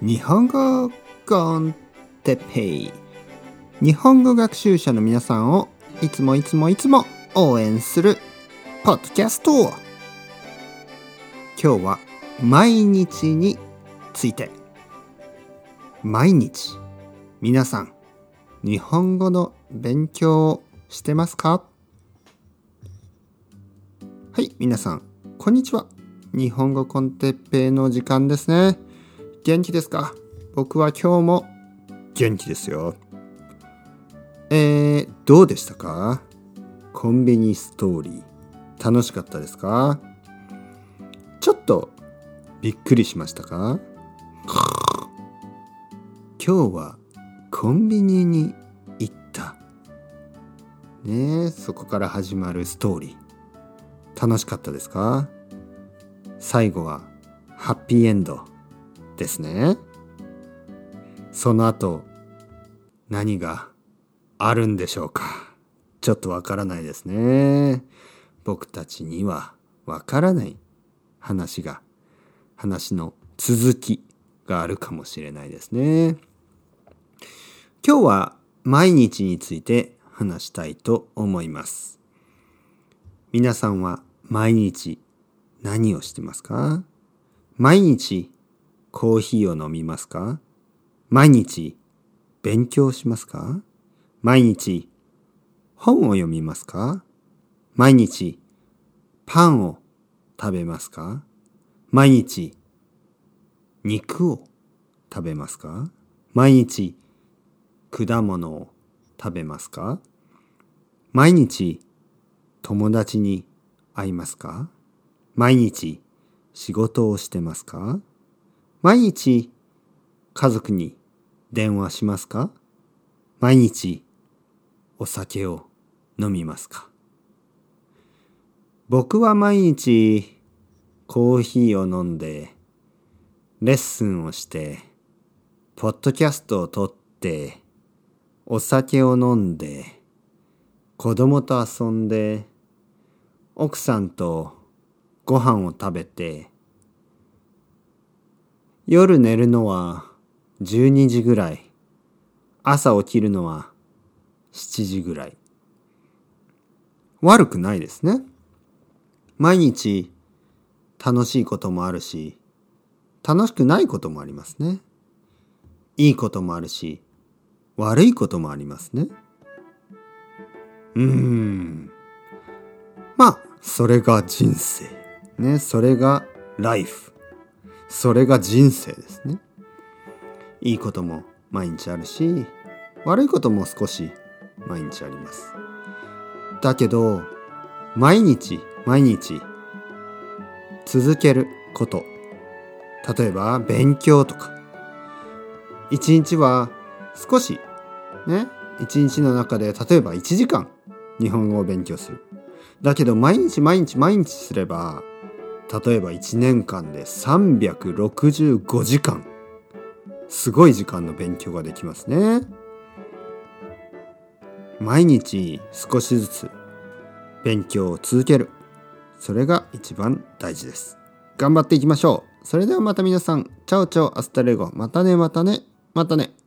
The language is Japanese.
日本語コンテペイ。日本語学習者の皆さんをいつもいつもいつも応援するポッドキャスト。今日は毎日について。毎日皆さん日本語の勉強をしてますか？はい皆さんこんにちは。日本語コンテッペイの時間ですね。元気ですか？僕は今日も元気ですよ。えー、どうでしたか？コンビニストーリー楽しかったですか？ちょっとびっくりしましたか？今日はコンビニに行った。ねそこから始まるストーリー。楽しかったですか？最後はハッピーエンド。ですね。その後何があるんでしょうか？ちょっとわからないですね。僕たちにはわからない話が話の続きがあるかもしれないですね。今日は毎日について話したいと思います。皆さんは毎日何をしてますか？毎日コーヒーを飲みますか？毎日勉強しますか？毎日本を読みますか？毎日パンを食べますか？毎日肉を食べますか？毎日果物を食べますか？毎日友達に会いますか？毎日仕事をしてますか？毎日家族に電話しますか？毎日お酒を飲みますか？僕は毎日コーヒーを飲んでレッスンをしてポッドキャストを撮ってお酒を飲んで子供と遊んで奥さんとご飯を食べて夜寝るのは12時ぐらい。朝起きるのは7時ぐらい。悪くないですね。毎日楽しいこともあるし楽しくないこともありますね。いいこともあるし悪いこともありますね。うーん。まあそれが人生。ねそれがライフ。それが人生ですね。いいことも毎日あるし悪いことも少し毎日あります。だけど毎日毎日続けること。例えば勉強とか。一日は少しね一日の中で例えば1時間日本語を勉強する。だけど毎日毎日毎日すれば例えば1年間で365時間。すごい時間の勉強ができますね。毎日少しずつ勉強を続ける。それが一番大事です。頑張っていきましょう。それではまた皆さん。 chao chao hasta luego。またねまたねまたね。